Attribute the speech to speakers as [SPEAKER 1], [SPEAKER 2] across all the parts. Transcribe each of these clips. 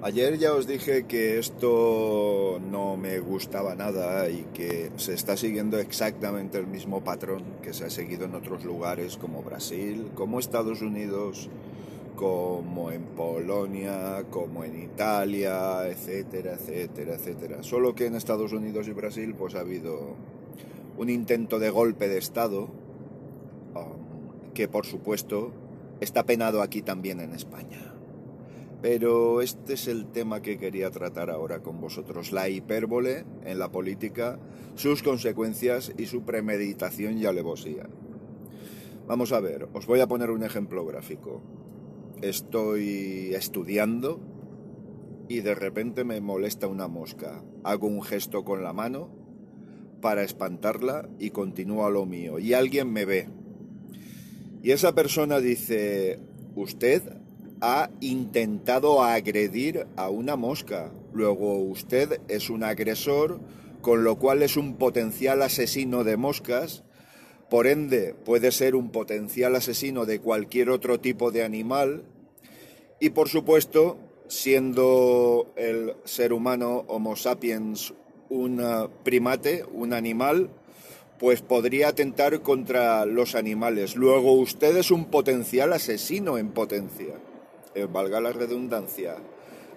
[SPEAKER 1] Ayer ya os dije que esto no me gustaba nada y que se está siguiendo exactamente el mismo patrón que se ha seguido en otros lugares como Brasil, como Estados Unidos, como en Polonia, como en Italia, etcétera, etcétera, etcétera. Solo que en Estados Unidos y Brasil pues ha habido un intento de golpe de Estado um, que por supuesto está penado aquí también en España. Pero este es el tema que quería tratar ahora con vosotros, la hipérbole en la política, sus consecuencias y su premeditación y alevosía. Vamos a ver, os voy a poner un ejemplo gráfico. Estoy estudiando y de repente me molesta una mosca. Hago un gesto con la mano para espantarla y continúo lo mío. Y alguien me ve. Y esa persona dice, usted ha intentado agredir a una mosca. Luego usted es un agresor, con lo cual es un potencial asesino de moscas. Por ende, puede ser un potencial asesino de cualquier otro tipo de animal. Y por supuesto, siendo el ser humano Homo sapiens un primate, un animal, pues podría atentar contra los animales. Luego usted es un potencial asesino en potencia. Eh, valga la redundancia.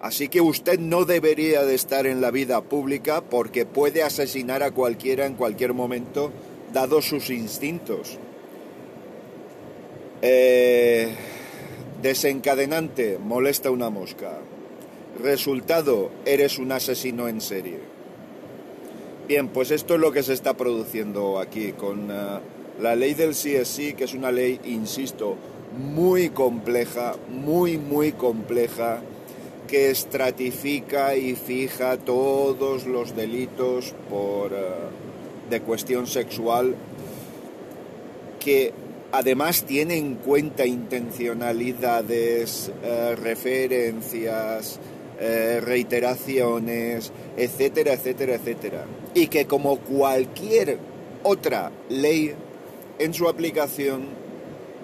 [SPEAKER 1] Así que usted no debería de estar en la vida pública porque puede asesinar a cualquiera en cualquier momento, dado sus instintos. Eh, desencadenante, molesta una mosca. Resultado, eres un asesino en serie. Bien, pues esto es lo que se está produciendo aquí con eh, la ley del CSI, que es una ley, insisto, muy compleja, muy, muy compleja, que estratifica y fija todos los delitos por, eh, de cuestión sexual, que además tiene en cuenta intencionalidades, eh, referencias, eh, reiteraciones, etcétera, etcétera, etcétera. Y que como cualquier otra ley en su aplicación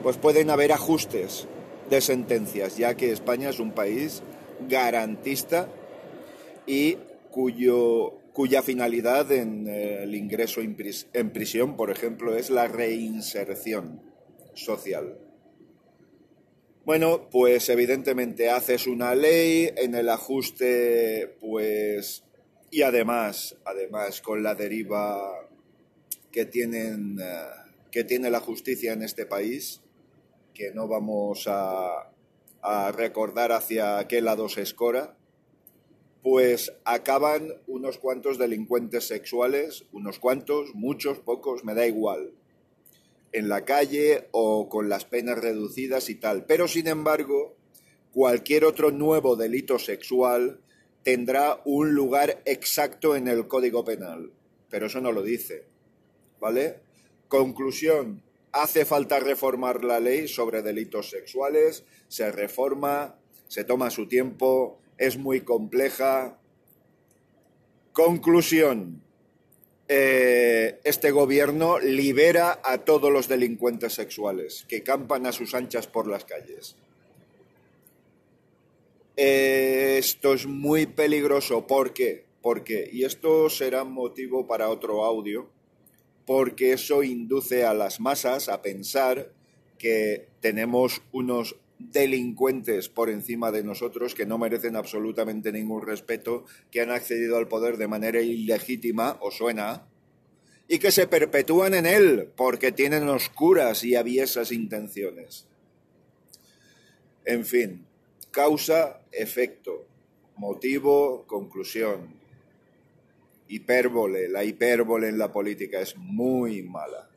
[SPEAKER 1] pues pueden haber ajustes de sentencias, ya que España es un país garantista y cuyo, cuya finalidad en eh, el ingreso en prisión, por ejemplo, es la reinserción social. Bueno, pues evidentemente haces una ley en el ajuste, pues, y además, además con la deriva que tienen, eh, que tiene la justicia en este país, que no vamos a, recordar hacia qué lado se escora, pues acaban unos cuantos delincuentes sexuales, unos cuantos, muchos, pocos, me da igual, en la calle o con las penas reducidas y tal. Pero sin embargo, cualquier otro nuevo delito sexual tendrá un lugar exacto en el Código Penal. Pero eso no lo dice. ¿Vale? Conclusión, hace falta reformar la ley sobre delitos sexuales, se reforma, se toma su tiempo, es muy compleja. Conclusión. Eh, este gobierno libera a todos los delincuentes sexuales que campan a sus anchas por las calles. Eh, esto es muy peligroso. ¿Por qué? Porque, y esto será motivo para otro audio, porque eso induce a las masas a pensar que tenemos unos delincuentes por encima de nosotros que no merecen absolutamente ningún respeto, que han accedido al poder de manera ilegítima, o suena, y que se perpetúan en él porque tienen oscuras y aviesas intenciones. En fin, causa, efecto, motivo, conclusión hipérbole, la hipérbole en la política es muy mala.